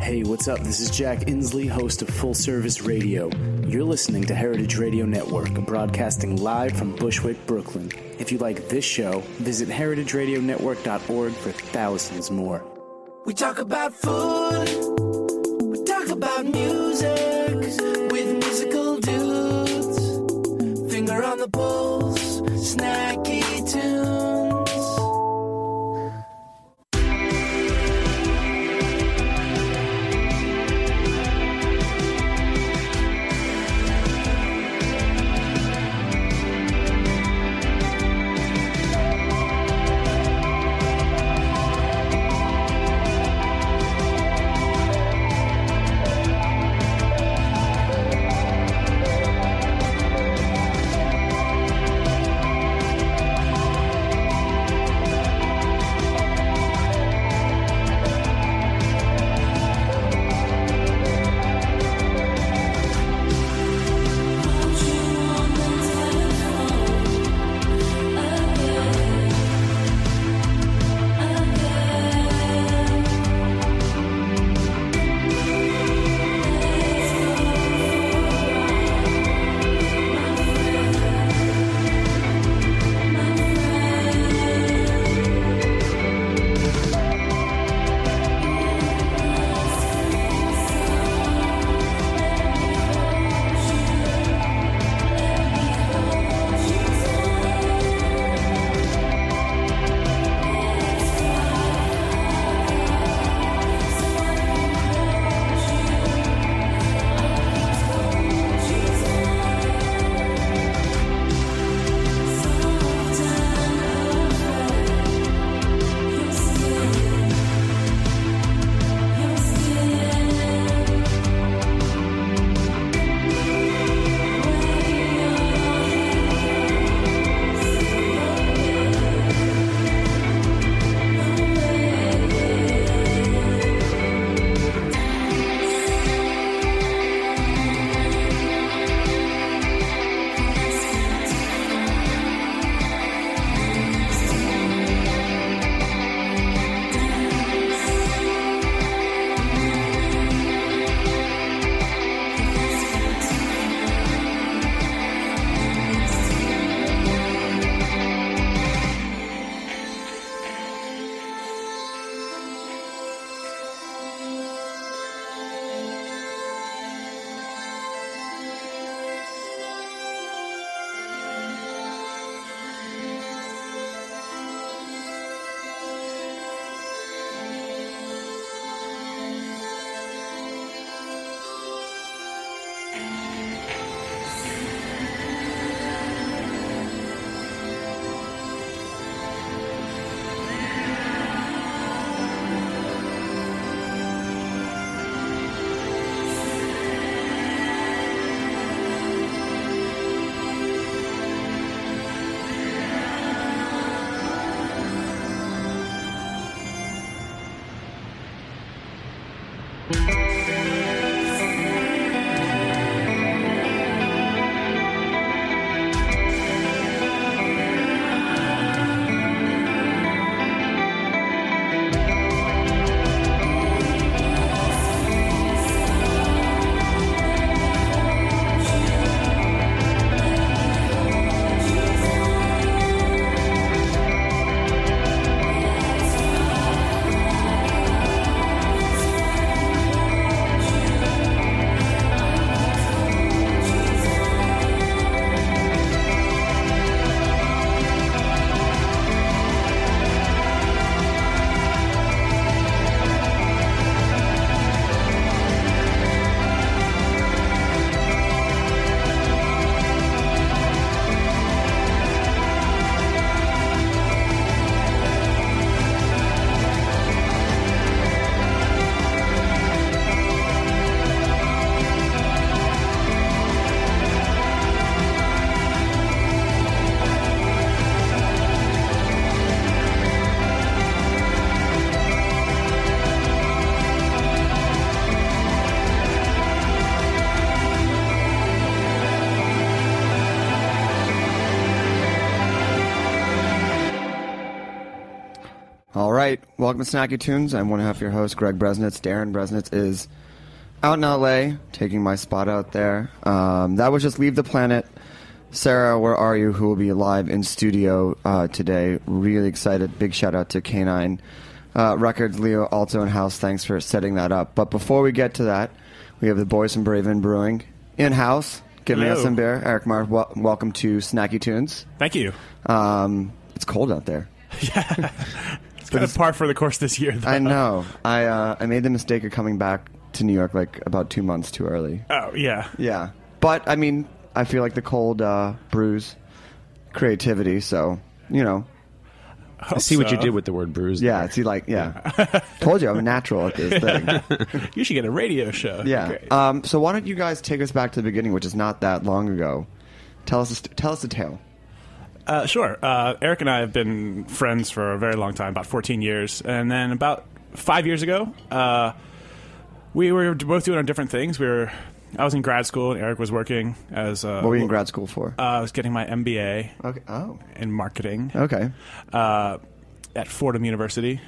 Hey, what's up? This is Jack Insley, host of Full Service Radio. You're listening to Heritage Radio Network, broadcasting live from Bushwick, Brooklyn. If you like this show, visit heritageradionetwork.org for thousands more. We talk about food, welcome to Snacky Tunes. I'm one half of your host, Greg Bresnitz. Darin Bresnitz is out in LA, taking my spot out there. Um, that was just Leave the Planet. Sarah, where are you? Who will be live in studio uh, today? Really excited. Big shout out to Canine uh, Records, Leo, also in house. Thanks for setting that up. But before we get to that, we have the boys from Braven Brewing in house, giving us some beer. Eric Mark, wel- welcome to Snacky Tunes. Thank you. Um, it's cold out there. It's kind of par for the course this year. Though. I know. I uh, I made the mistake of coming back to New York like about two months too early. Oh yeah. Yeah, but I mean, I feel like the cold uh, brews creativity. So you know, I see what you did with the word bruise. yeah. there. See, like, yeah, told you I'm a natural at this thing. You should get a radio show. Yeah. Um, so why don't you guys take us back to the beginning, which is not that long ago? Tell us, a st- tell us a tale. Uh, sure. Uh, Eric and I have been friends for a very long time, about 14 years. And then about five years ago, uh, we were both doing our different things. We were, I was in grad school, and Eric was working as. Uh, What were you in grad school for? Uh, I was getting my MBA okay. Oh. in marketing Okay. uh, at Fordham University.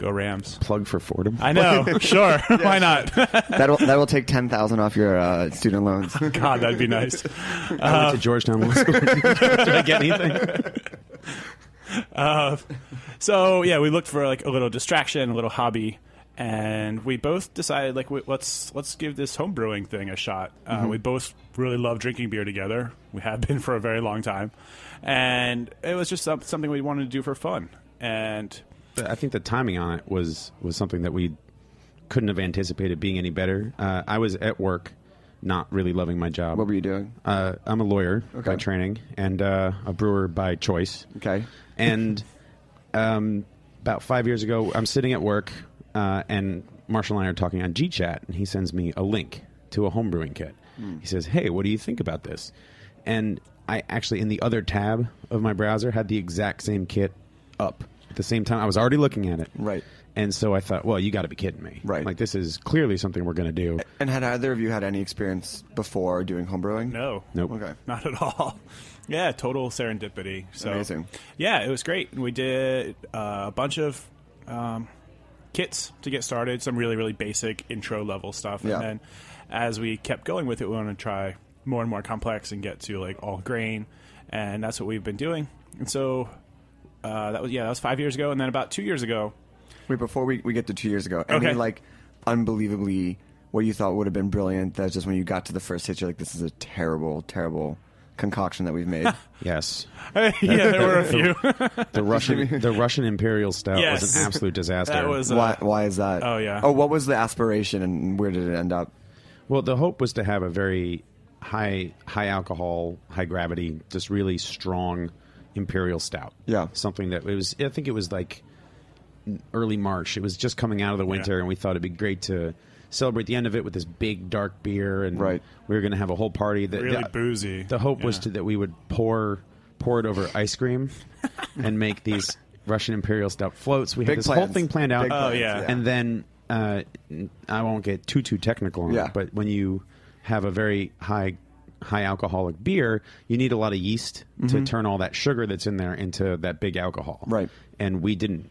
Go Rams! Plug for Fordham. I know. sure. Why not? That'll that will take ten thousand off your uh, student loans. God, that'd be nice. I went to Georgetown Law School. Did I get anything? So yeah, we looked for like a little distraction, a little hobby, and we both decided like w- let's let's give this home brewing thing a shot. Uh, We both really love drinking beer together. We have been for a very long time, and it was just something we wanted to do for fun. And I think the timing on it was was something that we couldn't have anticipated being any better. Uh, I was at work, not really loving my job. what were you doing? Uh, I'm a lawyer Okay. by training and uh, a brewer by choice. Okay. And um, about five years ago, I'm sitting at work, uh, and Marshall and I are talking on GChat, and he sends me a link to a homebrewing kit. He says, "Hey, what do you think about this?" And I actually, in the other tab of my browser, had the exact same kit up at the same time. I was already looking at it, Right. And so I thought, well, you got to be kidding me, Right. Like this is clearly something we're going to do. And had either of you had any experience before doing homebrewing? no, Nope. Okay. not at all. Yeah, total serendipity. So Amazing. Yeah, it was great. And we did uh, a bunch of um, kits to get started, some really, really basic intro level stuff. Yeah. And then as we kept going with it, we wanted to try more and more complex and get to like all grain. And that's what we've been doing. And so uh, that was, yeah, that was five years ago. And then about two years ago, Wait, before we, we get to two years ago, any Okay. like unbelievably what you thought would have been brilliant that's just when you got to the first hit, you're like, this is a terrible, terrible concoction that we've made. Yes, yeah, there were a few. the Russian the Russian Imperial Stout was an absolute disaster. that was, uh, why, why is that? oh, yeah. Oh, what was the aspiration and where did it end up? Well, the hope was to have a very high high alcohol, high gravity, just really strong imperial stout. Yeah. something that it was. I think it was like early March. It was just coming out of the winter, Yeah. and we thought it'd be great to celebrate the end of it with this big dark beer, and Right. we were going to have a whole party. That really the, boozy. The hope was to, that we would pour pour it over ice cream and make these Russian imperial stout floats. We Big had this plans. whole thing planned out. Big Oh, plans, yeah. And then uh, I won't get too too technical on Yeah. it, but when you have a very high high alcoholic beer, you need a lot of yeast to turn all that sugar that's in there into that big alcohol. Right. And we didn't.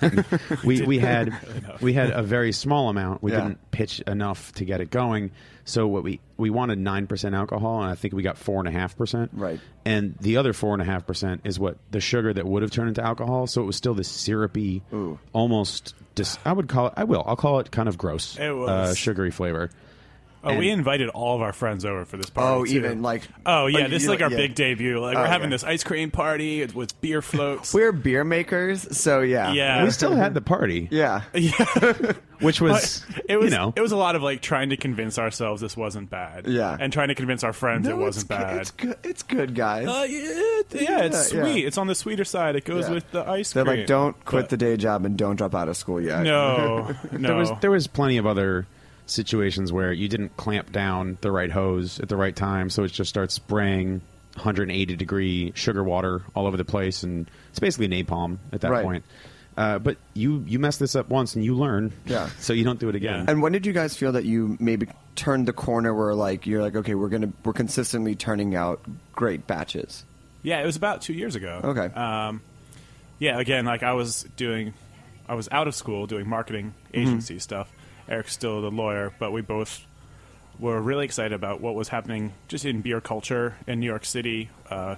we we had we had a very small amount. We Yeah. didn't pitch enough to get it going. So what we we wanted nine percent alcohol, and I think we got four and a half percent. Right. And the other four and a half percent is what the sugar that would have turned into alcohol. So it was still this syrupy, Ooh. almost. Dis- I would call it. I will. I'll call it kind of gross. It was- uh, sugary flavor. Oh, we invited all of our friends over for this party. Oh, too. even like. Oh yeah, you- this is like our yeah. big debut. Like Oh, we're having okay. this ice cream party with beer floats. We're beer makers, so yeah. yeah, We still had the party, Yeah. yeah. which was it was you know it was a lot of like trying to convince ourselves this wasn't bad. Yeah. and trying to convince our friends No, it wasn't it's, good- bad. It's good. It's good, guys. Uh, yeah, it- yeah, it's Yeah, yeah. sweet. It's on the sweeter side. It goes Yeah. with the ice They're cream. like, don't quit But- the day job and don't drop out of school yet. No, no. there was there was plenty of other situations where you didn't clamp down the right hose at the right time, so it just starts spraying 180 degree sugar water all over the place, and it's basically napalm at that Right. point. Uh, but you you mess this up once and you learn, Yeah. So you don't do it again. And when did you guys feel that you maybe turned the corner where like you're like, okay, we're gonna we're consistently turning out great batches? Yeah, it was about two years ago. Okay. Um, yeah, again, like I was doing I was out of school doing marketing agency stuff. Eric's still the lawyer, but we both were really excited about what was happening just in beer culture in New York City. Uh,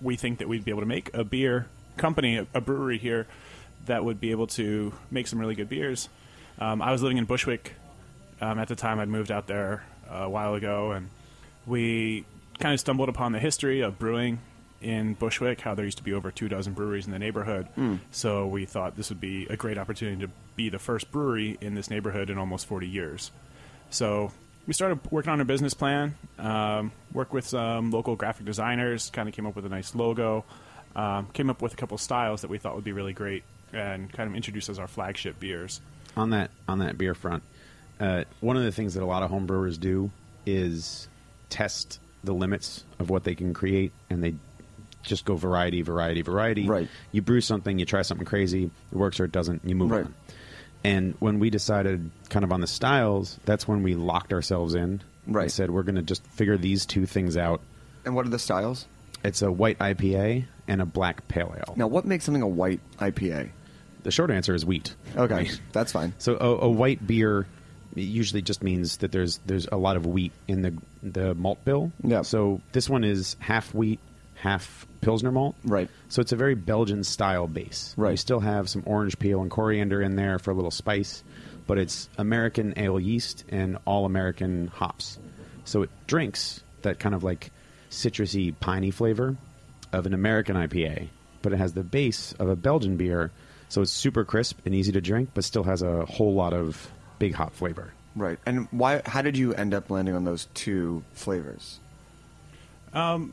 we think that we'd be able to make a beer company, a, a brewery here that would be able to make some really good beers. Um, I was living in Bushwick um, at the time. I'd moved out there a while ago, and we kind of stumbled upon the history of brewing in Bushwick, how there used to be over two dozen breweries in the neighborhood. So we thought this would be a great opportunity to be the first brewery in this neighborhood in almost 40 years. So we started working on a business plan, um, worked with some local graphic designers, kind of came up with a nice logo, um, came up with a couple styles that we thought would be really great, and kind of introduced as our flagship beers. on that on that beer front, uh, one of the things that a lot of home brewers do is test the limits of what they can create, and they just go variety, variety, variety. Right. You brew something, you try something crazy, it works or it doesn't, you move Right. on. And when we decided kind of on the styles, that's when we locked ourselves in. Right. And said we're going to just figure these two things out. And what are the styles? It's a white IPA and a black pale ale. Now, what makes something a white IPA? The short answer is wheat. Okay, Right. that's fine. So a, a white beer usually just means that there's there's a lot of wheat in the the malt bill. Yeah. So this one is half wheat, half pilsner malt. Right. So it's a very Belgian style base. Right. You still have some orange peel and coriander in there for a little spice, but it's American ale yeast and all American hops. So it drinks that kind of like citrusy, piney flavor of an American IPA, but it has the base of a Belgian beer. So it's super crisp and easy to drink, but still has a whole lot of big hop flavor. Right. And why? How did you end up landing on those two flavors? Um,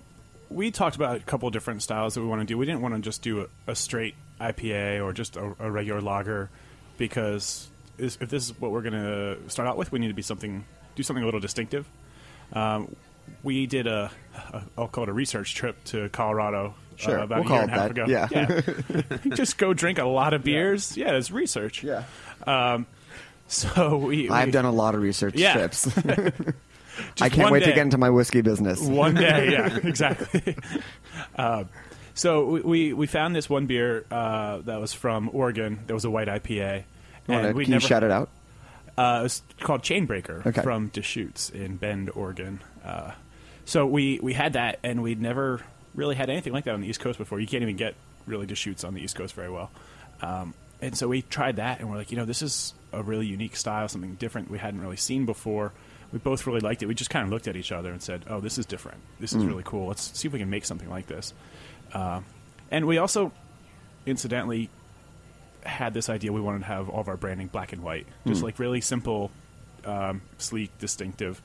we talked about a couple different styles that we want to do. We didn't want to just do a, a straight IPA or just a, a regular lager because is, if this is what we're going to start out with, we need to be something, do something a little distinctive. Um, we did a, a, I'll call it a research trip to Colorado Sure, uh, about we'll a year and a half that. ago. Yeah. just go drink a lot of beers. Yeah, it's research. Yeah. Um, so we, I've we- done a lot of research Yeah. trips. just I can't wait to get into my whiskey business. One day, yeah, exactly. um, so we, we we found this one beer uh, that was from Oregon. That was a white IPA, and we can never you shout it out? Uh, it was called Chainbreaker Okay. from Deschutes in Bend, Oregon. Uh, so we we had that, and we'd never really had anything like that on the East Coast before. You can't even get really Deschutes on the East Coast very well. Um, and so we tried that, and we're like, you know, this is a really unique style, something different we hadn't really seen before. We both really liked it. We just kind of looked at each other and said, "Oh, this is different. This is really cool. Let's see if we can make something like this." Uh, and we also, incidentally, had this idea we wanted to have all of our branding black and white, just like really simple, um, sleek, distinctive.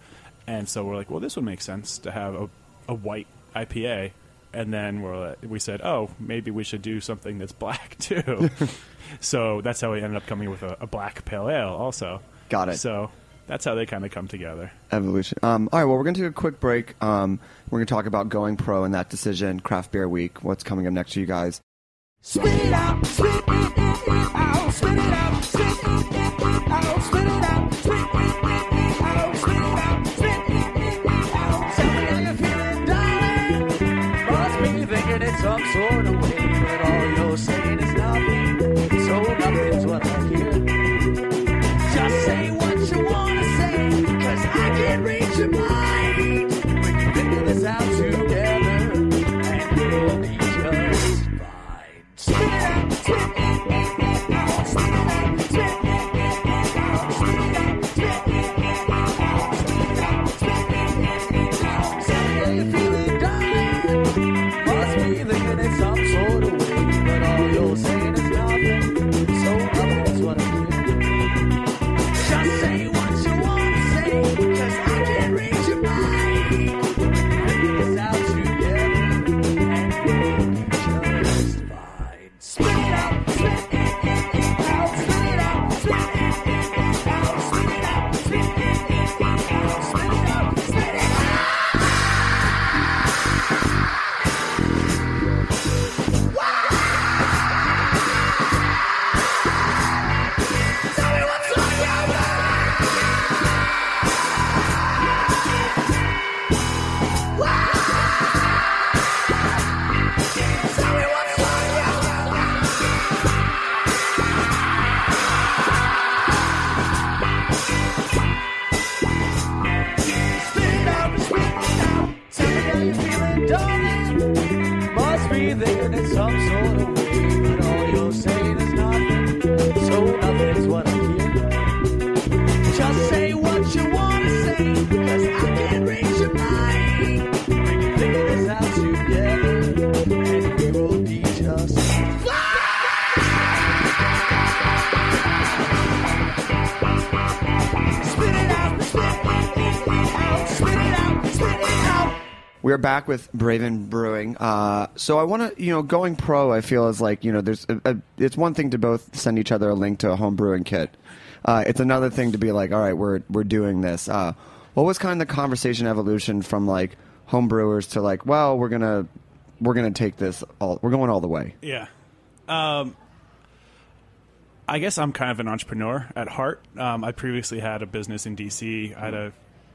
And so we're like, well, this would make sense to have a, a white IPA. And then we're we said, oh, maybe we should do something that's black too. so that's how we ended up coming with a, a black pale ale, also. Got it. So that's how they kind of come together. Evolution. Um, all right, well, we're going to take a quick break. Um, we're going to talk about going pro and that decision, Craft Beer Week, what's coming up next to you guys. Spit it out, spit it out, spit it out, spit it out, spit it out, spit it out, spit it out, spit it back with Braven Brewing. Uh, so I want to, you know, going pro. I feel is like, you know, there's a, a, it's one thing to both send each other a link to a home brewing kit. Uh, it's another thing to be like, all right, we're we're doing this. Uh, what was kind of the conversation evolution from like home brewers to like, well, we're gonna we're gonna take this all, we're going all the way. Yeah. Um, I guess I'm kind of an entrepreneur at heart. Um, I previously had a business in DC. I had a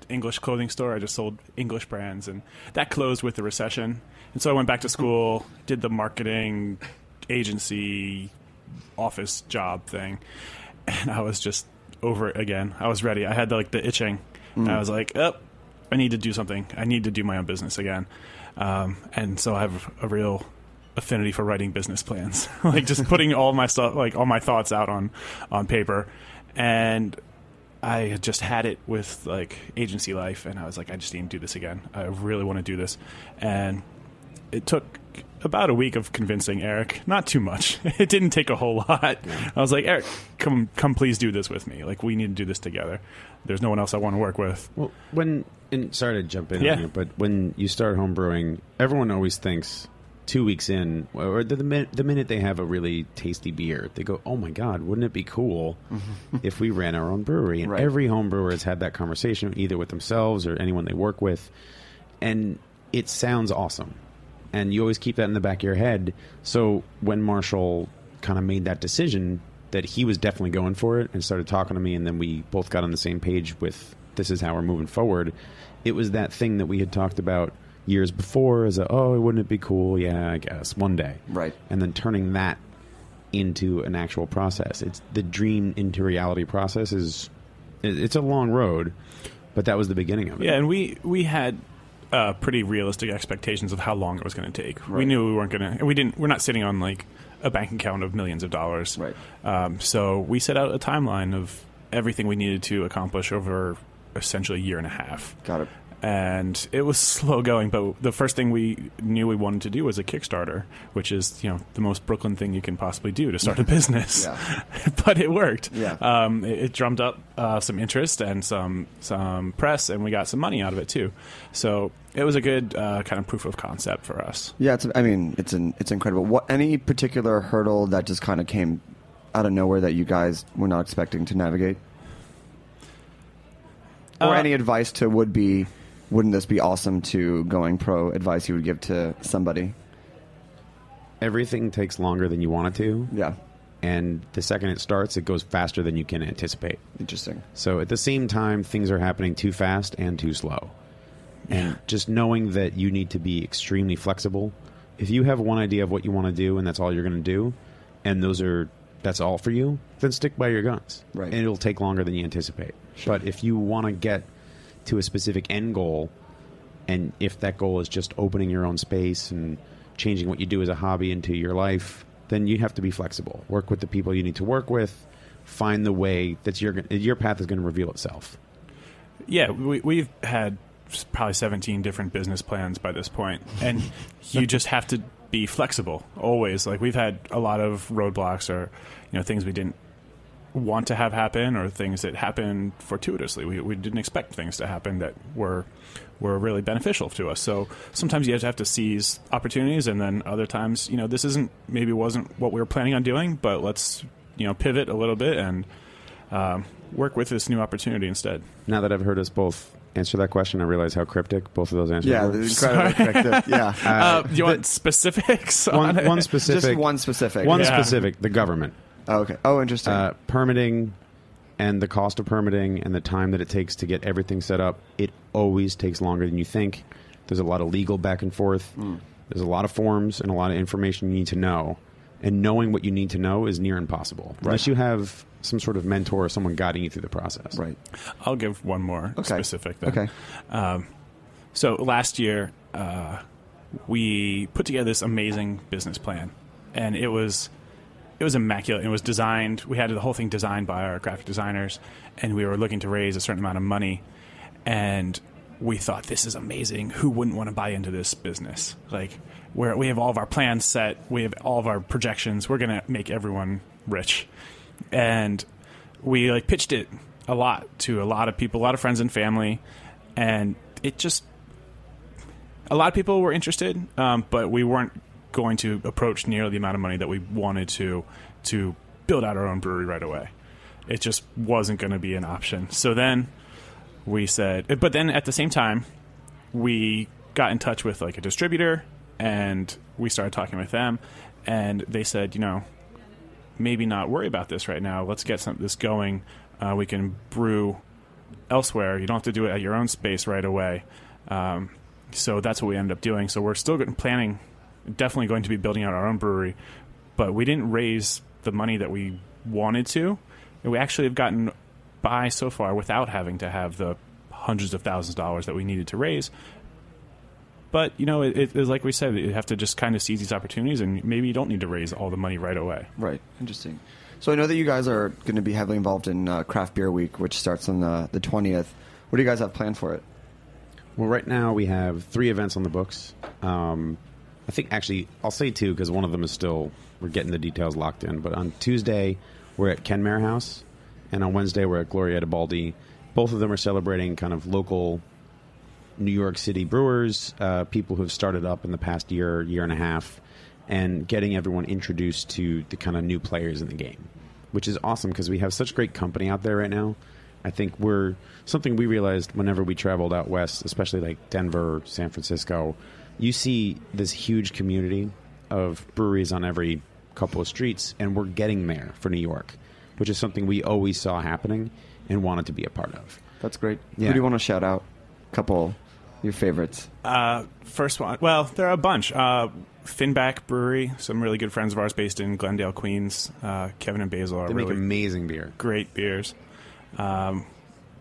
English clothing store. I just sold English brands, and that closed with the recession. And so I went back to school, did the marketing agency office job thing, and I was just over it again. I was ready. I had like the itching. And I was like, "Oh, I need to do something. I need to do my own business again." Um, and so I have a real affinity for writing business plans, like just putting all my stuff, like all my thoughts out on on paper. And I had just had it with like agency life, and I was like, I just need to do this again. I really want to do this, and it took about a week of convincing Eric. Not too much. It didn't take a whole lot. I was like, Eric, come, come, please do this with me. Like, we need to do this together. There's no one else I want to work with. Well, when and sorry to jump in Yeah. on you, but when you start homebrewing, everyone always thinks two weeks in, or the, the minute the minute they have a really tasty beer, they go, "Oh my god, wouldn't it be cool if we ran our own brewery?" And Right. every home brewer has had that conversation either with themselves or anyone they work with, and it sounds awesome. And you always keep that in the back of your head. So when Marshall kind of made that decision that he was definitely going for it and started talking to me, and then we both got on the same page with this is how we're moving forward. It was that thing that we had talked about years before as a, oh, wouldn't it be cool? Yeah, I guess one day. Right. And then turning that into an actual process. It's the dream into reality process is it's a long road, but that was the beginning of it. Yeah, and we we had uh, pretty realistic expectations of how long it was going to take. We knew we weren't going to, and we didn't. We're not sitting on like a bank account of millions of dollars. Right. Um, so we set out a timeline of everything we needed to accomplish over essentially a year and a half. Got it. And it was slow going, but the first thing we knew we wanted to do was a Kickstarter, which is you know the most Brooklyn thing you can possibly do to start a business. Yeah. but it worked. Yeah. Um, it, it drummed up uh, some interest and some some press, and we got some money out of it too. So it was a good uh, kind of proof of concept for us. Yeah, it's. I mean, it's an, it's incredible. What any particular hurdle that just kind of came out of nowhere that you guys were not expecting to navigate, or Uh, any advice to would be, wouldn't this be awesome to going pro advice you would give to somebody? Everything takes longer than you want it to. Yeah, And the second it starts, it goes faster than you can anticipate. interesting. So at the same time, things are happening too fast and too slow. And just knowing that you need to be extremely flexible. If you have one idea of what you want to do and that's all you're going to do, and those are that's all for you, then stick by your guns. Right. And it'll take longer than you anticipate. But if you want to get to a specific end goal, and if that goal is just opening your own space and changing what you do as a hobby into your life, then you have to be flexible. Work with the people you need to work with. Find the way that your your path is going to reveal itself. Yeah, we, we've had probably 17 different business plans by this point, and you just have to be flexible always. Like we've had a lot of roadblocks or you know things we didn't want to have happen or things that happen fortuitously. We, we didn't expect things to happen that were were really beneficial to us. So sometimes you have to seize opportunities, and then other times, you know, this isn't maybe wasn't what we were planning on doing, but let's you know pivot a little bit and um, work with this new opportunity instead. Now that I've heard us both answer that question, I realize how cryptic both of those answers Yeah, were. it's incredibly effective. Yeah, Uh, do you want specifics on one, one specific, just one specific. one Yeah. specific, the government. Oh, okay. Oh, interesting. uh, permitting and the cost of permitting and the time that it takes to get everything set up, it always takes longer than you think. There's a lot of legal back and forth. There's a lot of forms and a lot of information you need to know. And knowing what you need to know is near impossible. Unless you have some sort of mentor or someone guiding you through the process. right. I'll give one more Okay. specific. Then. Okay. Um, so last year, uh, we put together this amazing business plan, and it was it was immaculate. It was designed. We had the whole thing designed by our graphic designers, and we were looking to raise a certain amount of money, and we thought this is amazing. Who wouldn't want to buy into this business? Like, where we have all of our plans set, we have all of our projections. We're gonna make everyone rich, and we like pitched it a lot to a lot of people, a lot of friends and family, and it just a lot of people were interested, um, but we weren't going to approach nearly the amount of money that we wanted to to build out our own brewery right away. It just wasn't going to be an option. So then we said, but then at the same time, we got in touch with like a distributor and we started talking with them and they said you know maybe not worry about this right now. Let's get some this going. Uh, we can brew elsewhere. You don't have to do it at your own space right away. Um, so that's what we ended up doing. So we're still planning definitely going to be building out our own brewery but we didn't raise the money that we wanted to and we actually have gotten by so far without having to have the hundreds of thousands of dollars that we needed to raise but you know, it, it is like we said, you have to just kind of seize these opportunities, and maybe you don't need to raise all the money right away. Right. Interesting. So I know that you guys are going to be heavily involved in uh, Craft Beer Week, which starts on the the twentieth. What do you guys have planned for it? Well, right now we have three events on the books. Um, I think actually I'll say two because one of them is still we're getting the details locked in. But on Tuesday we're at Kenmare House, and on Wednesday we're at Glorietta Baldy. Both of them are celebrating kind of local New York City brewers, uh, people who have started up in the past year, year and a half, and getting everyone introduced to the kind of new players in the game, which is awesome because we have such great company out there right now. I think we're something we realized whenever we traveled out west, especially like Denver, San Francisco. You see this huge community of breweries on every couple of streets, and we're getting there for New York, which is something we always saw happening and wanted to be a part of. That's great. Yeah. Who do you want to shout out? A couple your favorites. Uh, first one, well, there are a bunch. Uh, Finback Brewery, some really good friends of ours based in Glendale, Queens. Uh, Kevin and Basil are They make really amazing beer. great beers. Um,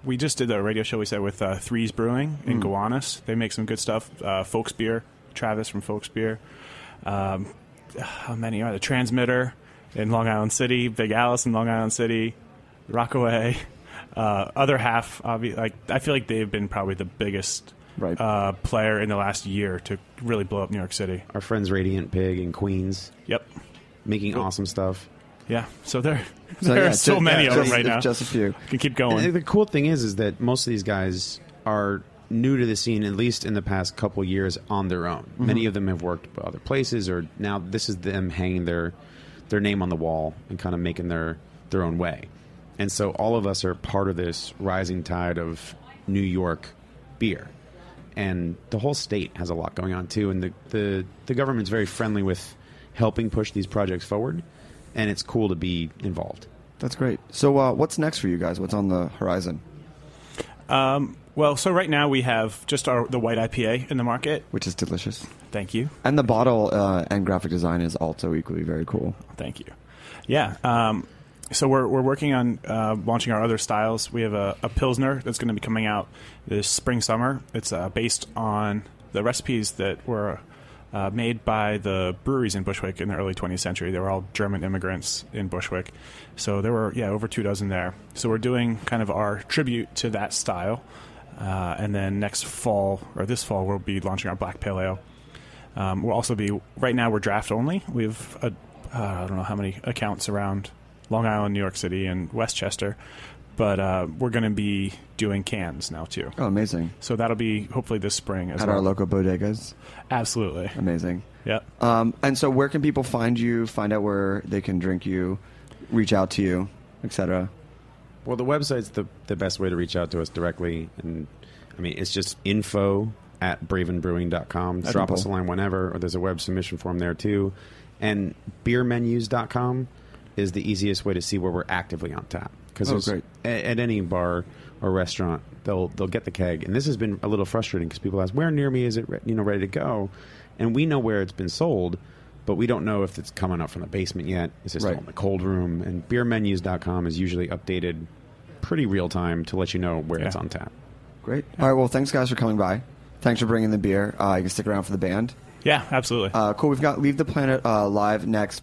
we just did a radio show we said with uh, Threes Brewing in Gowanus. They make some good stuff. Uh, Folksbier, Travis from Folksbier. Um, how many are the Transmitter in Long Island City, Big Alice in Long Island City, Rockaway. Uh, other half, obvi- like I feel like they've been probably the biggest Right. uh, player in the last year to really blow up New York City. Our friends Radiant Pig in Queens Yep. making awesome stuff. Yeah. So there, So, there yeah, are so ju- many yeah, of them right now. Just a few. Can keep And going. the cool thing is, is that most of these guys are new to the scene, at least in the past couple years, on their own. Mm-hmm. Many of them have worked other places, or now this is them hanging their their name on the wall and kind of making their their own way. And so all of us are part of this rising tide of New York beer. And the whole state has a lot going on too, and the, the, the government's very friendly with helping push these projects forward, and it's cool to be involved. That's great. So, uh, what's next for you guys? What's on the horizon? Um, well, so right now we have just our the white IPA in the market. Which is delicious. Thank you, And the bottle uh, and graphic design is also equally very cool. thank you. Yeah. Um, so we're we're working on uh, launching our other styles. We have a, a pilsner that's going to be coming out this spring summer. It's uh, based on the recipes that were uh, made by the breweries in Bushwick in the early 20th century. They were all German immigrants in Bushwick, so there were yeah over two dozen there. So we're doing kind of our tribute to that style. Uh, and then next fall or this fall we'll be launching our black pale ale. Um, we'll also be right now we're draft only. We have a, uh, I don't know how many accounts around Long Island, New York City, and Westchester, but uh, we're going to be doing cans now too. Oh, amazing. So that'll be hopefully this spring as At well. our local bodegas. Absolutely. Amazing. Yeah. Um, and so, where can people find you, find out where they can drink you, reach out to you, etc.? Well, the website's the the best way to reach out to us directly, and I mean it's just info at bravenbrewing.com. That's Drop us a line whenever, or there's a web submission form there too. And beermenus.com is the easiest way to see where we're actively on tap. Because Oh, great. at, at any bar or restaurant, they'll they'll get the keg, and this has been a little frustrating because people ask, "Where near me is it? re- You know, ready to go?" And we know where it's been sold. But we don't know if it's coming up from the basement yet. Is it still in the cold room? And beermenus.com is usually updated pretty real time to let you know where it's on tap. Great. All right. Well, thanks, guys, for coming by. Thanks for bringing the beer. Uh, you can stick around for the band. Yeah, absolutely. Uh, cool. We've got Leave the Planet uh, live next.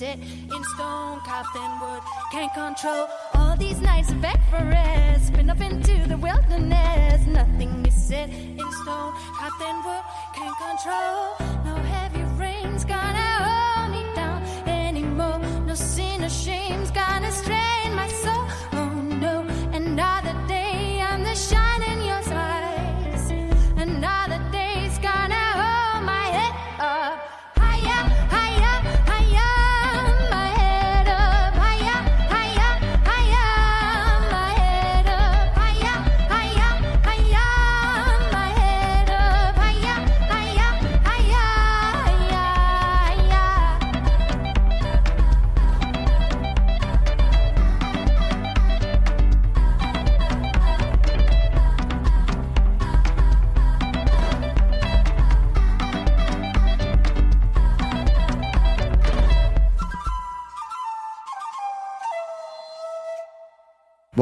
Set in stone, carved in wood. Can't control all these nights of for. Spin up into the wilderness. Nothing is set in stone, carved in wood. Can't control. No heavy rain's gonna hold me down anymore. No sin or shame's gonna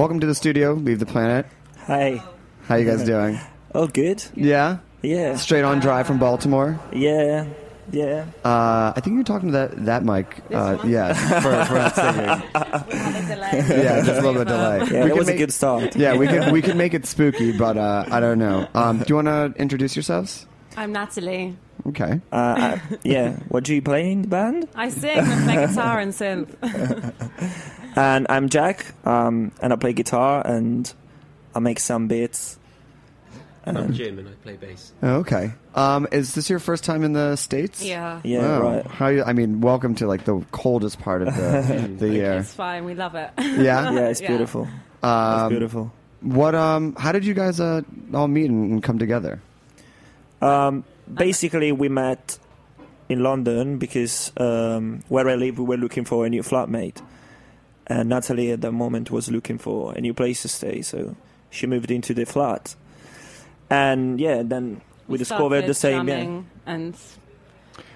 Welcome to the studio. Leave the planet. Hi. How you guys doing? Oh, good. Yeah. Yeah. Straight on drive from Baltimore. Yeah. Yeah. Uh, I think you're talking to that that mic. Uh, yeah, for, for not singing. Yeah, just a little bit of delay. Yeah, We that can was a good start. Yeah, we can we can make it spooky, but uh, I don't know. Um, do you want to introduce yourselves? I'm Nathalie. Okay. Uh, uh, yeah. What do you play in the band? I sing, I play guitar and synth. And I'm Jack. Um, and I play guitar and I make some beats. I'm Jim and I play bass. Oh, okay. Um, is this your first time in the states? Yeah. Yeah. Wow. Right. How you, I mean, welcome to like the coldest part of the the year. It's fine, we love it. Yeah. Yeah. It's Yeah. beautiful. It's Um, beautiful. What um? How did you guys uh all meet and, and come together? Um, basically, we met in London because um, where I live, we were looking for a new flatmate. And Nathalie at that moment was looking for a new place to stay, so she moved into the flat. And yeah, then we, discovered the same. Yeah. And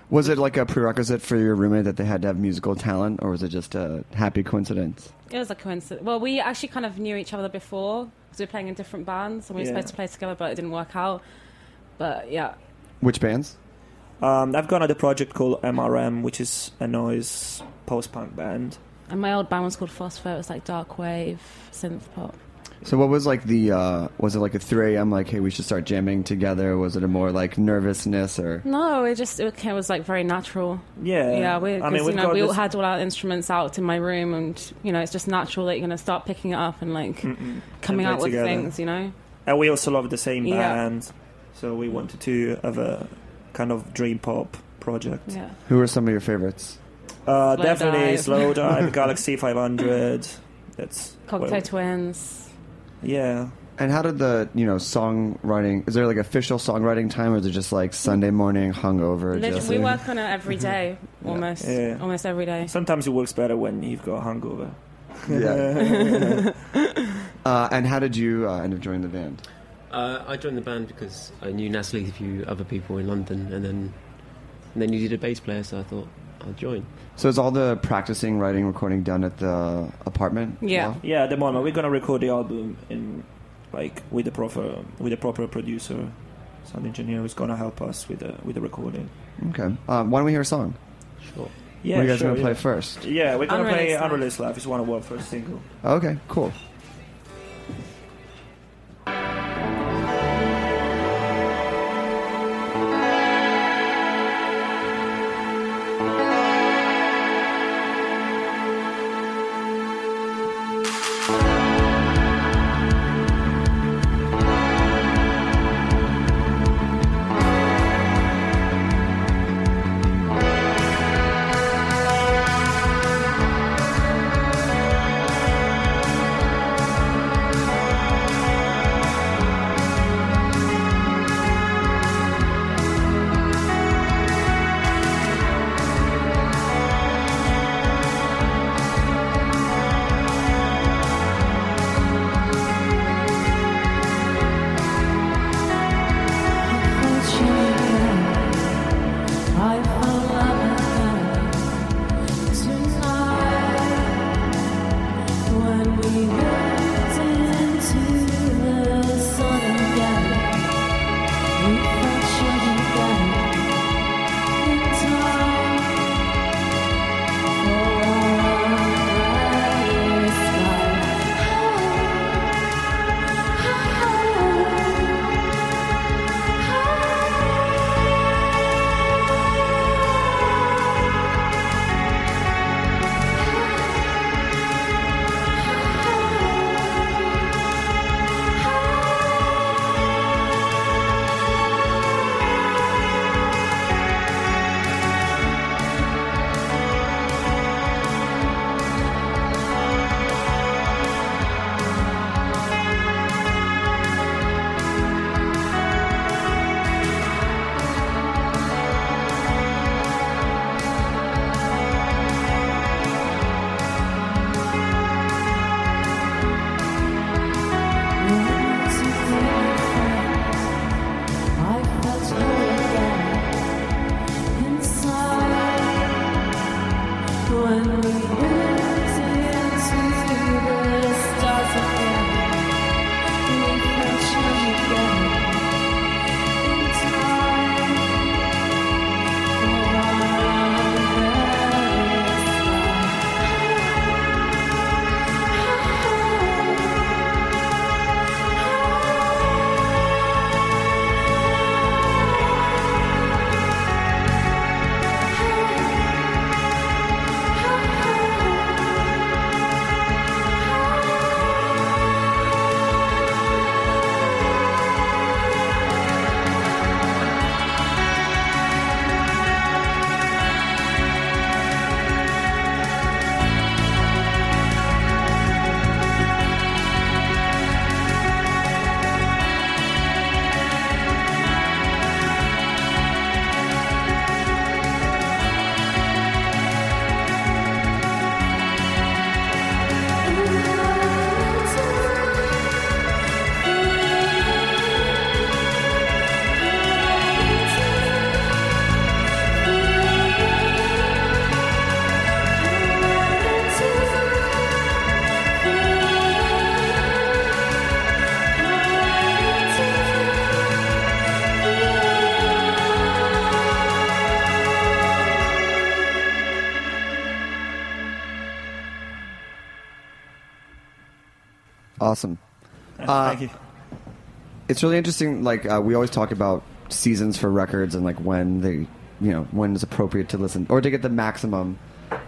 Was it like a prerequisite for your roommate that they had to have musical talent, or was it just a happy coincidence? it was a coincidence. Well, we actually kind of knew each other before because we were playing in different bands and we were Yeah. supposed to play together, but it didn't work out. But yeah, Which bands? Um, I've got another project called MRM, which is a noise post-punk band. and my old band was called Phosphor. It was like dark wave synth pop. So what was like the uh was it like a 3 a.m. like hey we should start jamming together? Was it a more like nervousness or No, it just it was like very natural. Yeah, Yeah, we, I 'cause, mean, you we've know, got we all had all our instruments out in my room, and you know, it's just natural that you're going to start picking it up and like Mm-mm. coming And out play with together. things, you know. And we also love the same Yeah. Band, so we wanted to have a kind of dream pop project. Yeah. who are some of your favorites? Uh, Slow definitely Dive. Slow Dive, Galaxie 500. That's Cocteau well, Twins. Yeah. And how did the you know songwriting? Is there like official songwriting time, or is it just like Sunday morning hungover? Literally, just we work on it every day, almost, Yeah. almost every day. Sometimes it works better when you've got a hangover. Yeah. uh, and how did you uh, end up joining the band? Uh, I joined the band because I knew Nathalie, a few other people in London, and then and then you needed a bass player, so I thought I'll join. So is all the practicing, writing, recording done at the apartment? Yeah. Well, Yeah, at the moment we're gonna record the album in like with the proper with a proper producer, sound engineer who's gonna help us with the with the recording. Okay. Um, why don't we hear a song? Sure. Yeah, what are you guys sure, gonna play yeah. first? Yeah, we're gonna play Unreleased Life. Unreleased Life. It's one of our first single. Okay, cool. Uh, Thank you. It's really interesting. Like uh, we always talk about seasons for records and like when they, you know, when it's appropriate to listen or to get the maximum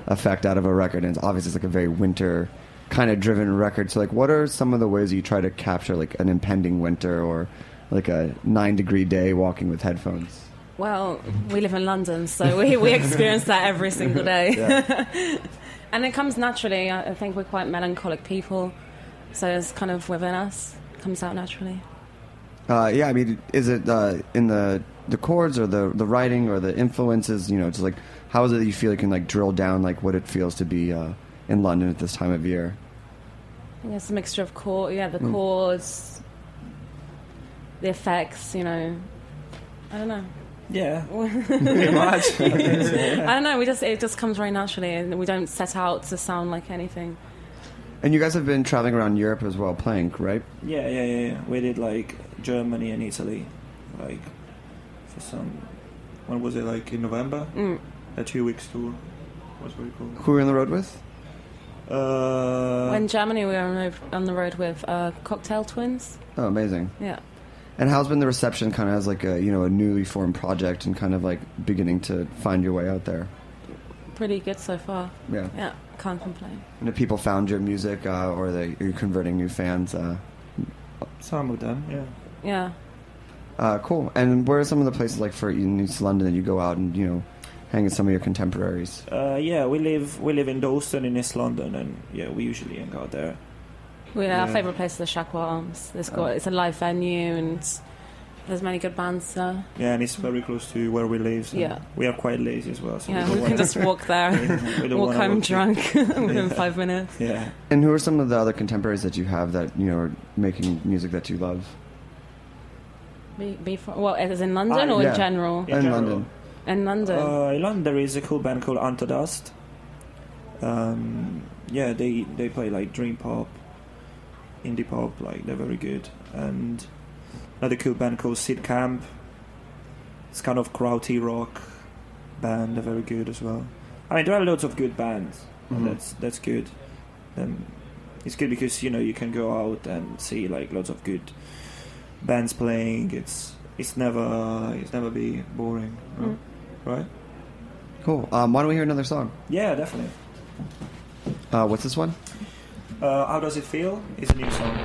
effect out of a record. And it's obviously it's like a very winter kind of driven record. So like, what are some of the ways you try to capture like an impending winter or like a nine degree day walking with headphones? Well, we live in London, so we, we experience that every single day. and it comes naturally. I I think we're quite melancholic people, so it's kind of within us. Comes out naturally. Uh, yeah, I mean, is it uh, in the the chords or the the writing or the influences? You know, just like how is it that you feel you can like drill down like what it feels to be uh, in London at this time of year? I think it's a mixture of chord, yeah, the Mm. chords, the effects. You know, I don't know. Yeah. Pretty much. I don't know. We just it just comes very naturally, and we don't set out to sound like anything. And you guys have been traveling around Europe as well, playing, right? Yeah, yeah, yeah, yeah. We did like Germany and Italy, like for some. When was it? Like in November. Mm. A two weeks tour. Was very cool. Who were you on the road with? Uh, When Germany, we were on, the- on the road with uh, Cocteau Twins. Oh, amazing! Yeah. And how's been the reception, kind of as like a you know a newly formed project and kind of like beginning to find your way out there? Pretty good so far. Yeah. Yeah, can't complain. And have people found your music, uh, or are, they, are converting new fans? Uh, Some of them, yeah. Yeah. uh, cool. And where are some of the places like for in East London that you go out and you know hang with some of your contemporaries? Uh, yeah, we live we live in Dalston in East London, and yeah, we usually hang out there. We, Our Yeah. favourite place is the Shacklewell Arms. It's, got, Oh. it's a live venue and there's many good bands there. Yeah, and it's very close to where we live. So Yeah. we are quite lazy as well. So yeah, we, we can just walk there, We don't walk home walk drunk within Yeah. five minutes. Yeah. And who are some of the other contemporaries that you have that you know are making music that you love? Be, be for, well, is it in London Ah, or yeah. in general? In general. London. In London. Uh, in London, there is a cool band called Antodust. Um, yeah, they they play like dream pop, indie pop, like they're very good. And another cool band called Sid Camp. It's kind of krauty rock band. They're very good as well. I mean, there are lots of good bands. and Mhm. That's that's good. Um, it's good because you know you can go out and see like lots of good bands playing. It's it's never it's never be boring, right? right? Cool. Um, why don't we hear another song? Yeah, definitely. Uh, what's this one? Uh, How does it feel? It's a new song.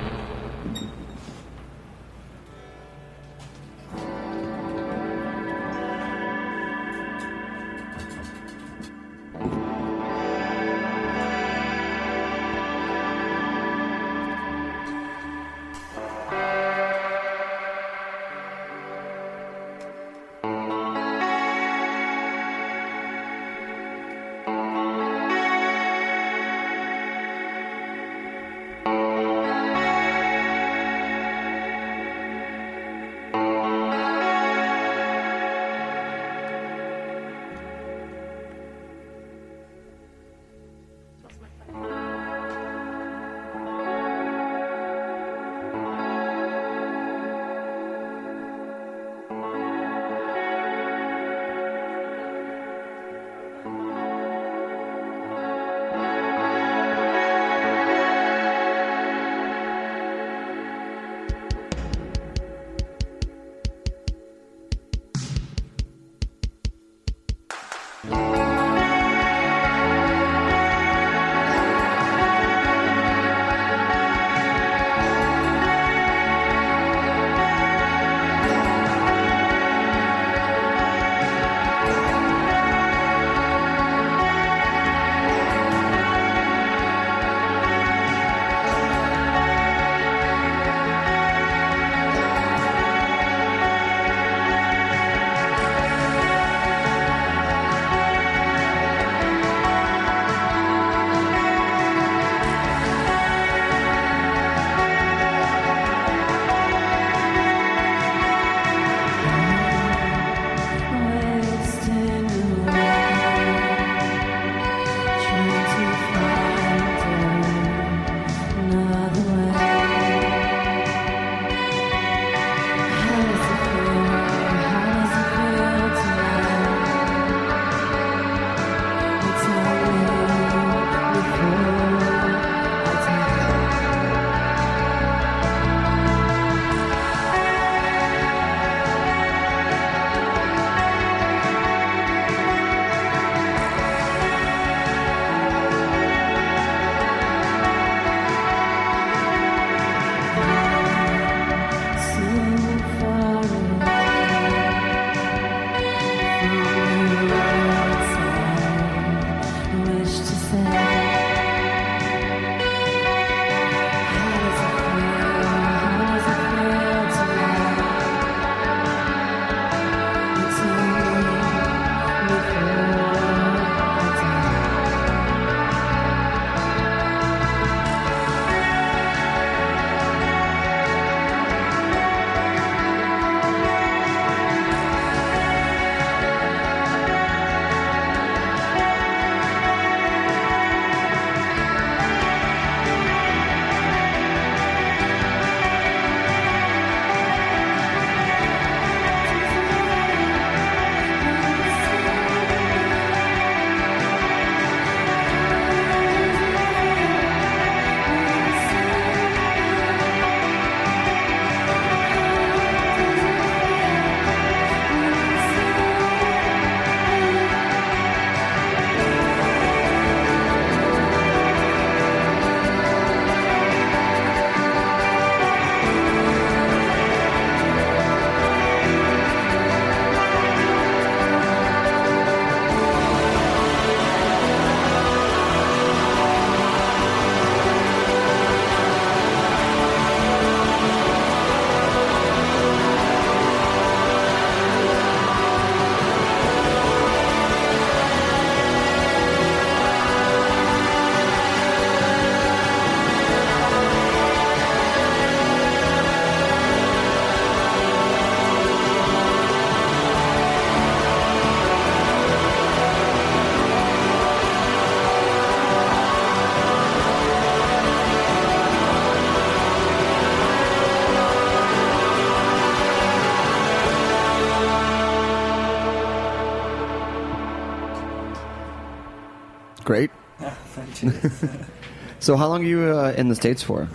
So, how long are you uh, in the states for?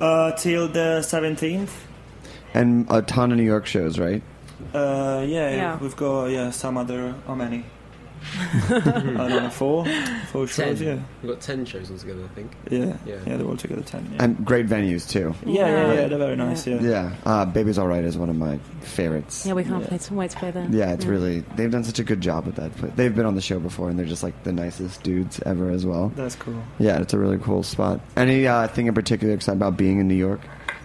uh, till the 17th. And a ton of New York shows, right? Uh, yeah, Yeah. we've got yeah some other how many? I don't know, four, four Ten. shows. Yeah, We've got ten shows altogether, I think. yeah, Yeah. yeah. They're all together ten. Yeah, And great venues too. yeah, yeah, Yeah. yeah, They're very nice. Yeah, Yeah, uh, Baby's All Right is one of my favorites. Yeah, we can't Yeah. play to wait to play there. Yeah, it's really they've done such a good job with that. They've been on the show before, and they're just like the nicest dudes ever as well. that's cool. Yeah, it's a really cool spot. Any uh, thing in particular excited about being in New York?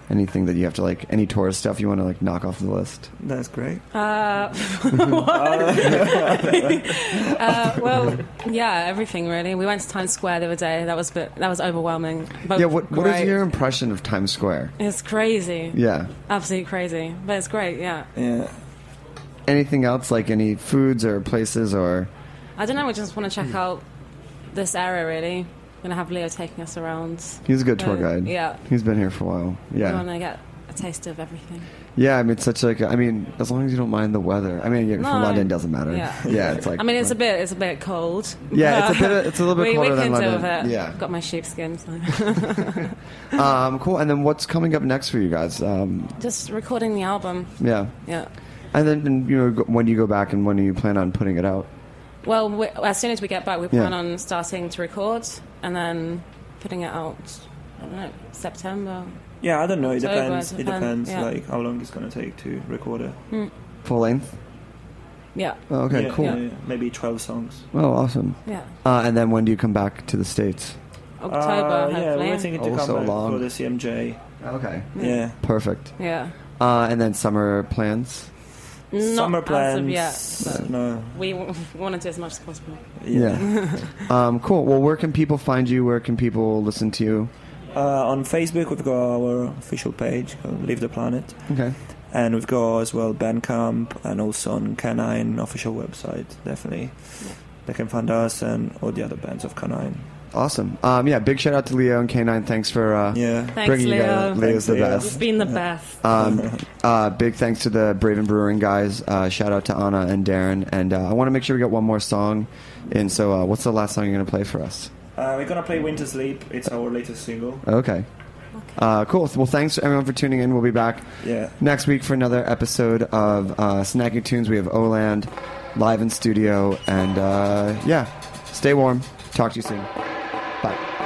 Anything that you have to like? Any tourist stuff you want to like knock off the list? That's great. Uh, uh, well, yeah, everything really. We went to Times Square the other day. That was a bit, that was overwhelming. But yeah. What What is your impression of Times Square? It's crazy. Yeah. Absolutely crazy. But it's great. Yeah. Yeah, Anything else like any foods or places or? I don't know. We just want to check out this area really. Gonna have Leo taking us around. He's a good tour guide. yeah. He's been here for a while. Yeah. We Yeah. want to get a taste of everything. Yeah. I mean, it's such like. I mean, as long as you don't mind the weather. I mean, you're from London, doesn't matter. Yeah. Yeah. It's like. I mean, it's a bit, it's a bit cold. Yeah, it's a bit. It's a little bit we, colder we than London. with it. Yeah. Got my sheepskin. So. Um, cool. And then what's coming up next for you guys? Um, just recording the album. yeah. Yeah. And then and, you know when do you go back and when do you plan on putting it out? Well, as soon as we get back, we Yeah. plan on starting to record and then putting it out. I don't know, September. yeah. I don't know. It October, depends. It depend- depends. yeah. Like how long it's gonna take to record it. Full length. Yeah, Oh, okay. yeah, cool. yeah, yeah. Maybe twelve songs. Oh, awesome. yeah. Uh, and then when do you come back to the states? October, Uh, yeah, hopefully. we're thinking to Oh, come so back long. for the CMJ. Okay. Yeah. Perfect. yeah. Uh, and then summer plans. Not Summer as plans. of yet. No. we w- want to do as much as possible. Yeah. um, cool. Well, where can people find you? Where can people listen to you? Uh, on Facebook, we've got our official page, Leave the Planet. Okay. And we've got as well Bandcamp and also on Canine official website, definitely. They can find us and all the other bands of Canine. Awesome. Um, yeah. Big shout out to Leo and K9. Thanks for uh, Yeah. Thanks, bringing you Leo. guys. Leo's the Leo. You've best. been the best. Um, uh, big thanks to the Braven Brewing guys. Uh, shout out to Anna and Darin. And uh, I want to make sure we get one more song in. So, uh, what's the last song you're going to play for us? Uh, we're gonna play Winter Sleep. It's our latest single. Okay. Uh, cool. Well, thanks everyone for tuning in. We'll be back Yeah. next week for another episode of uh, Snacky Tunes. We have Oland live in studio. And uh, yeah, stay warm. Talk to you soon. 三百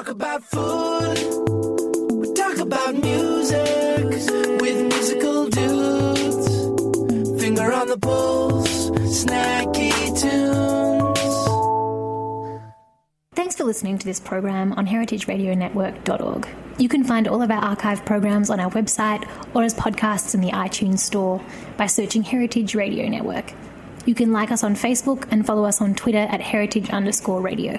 talk about food. We talk about music with musical dudes. Finger on the pulse, snacky tunes. Thanks for listening to this program on heritageradionetwork.org. You can find all of our archive programs on our website or as podcasts in the iTunes Store by searching Heritage Radio Network. You can like us on Facebook and follow us on Twitter at heritage underscore radio.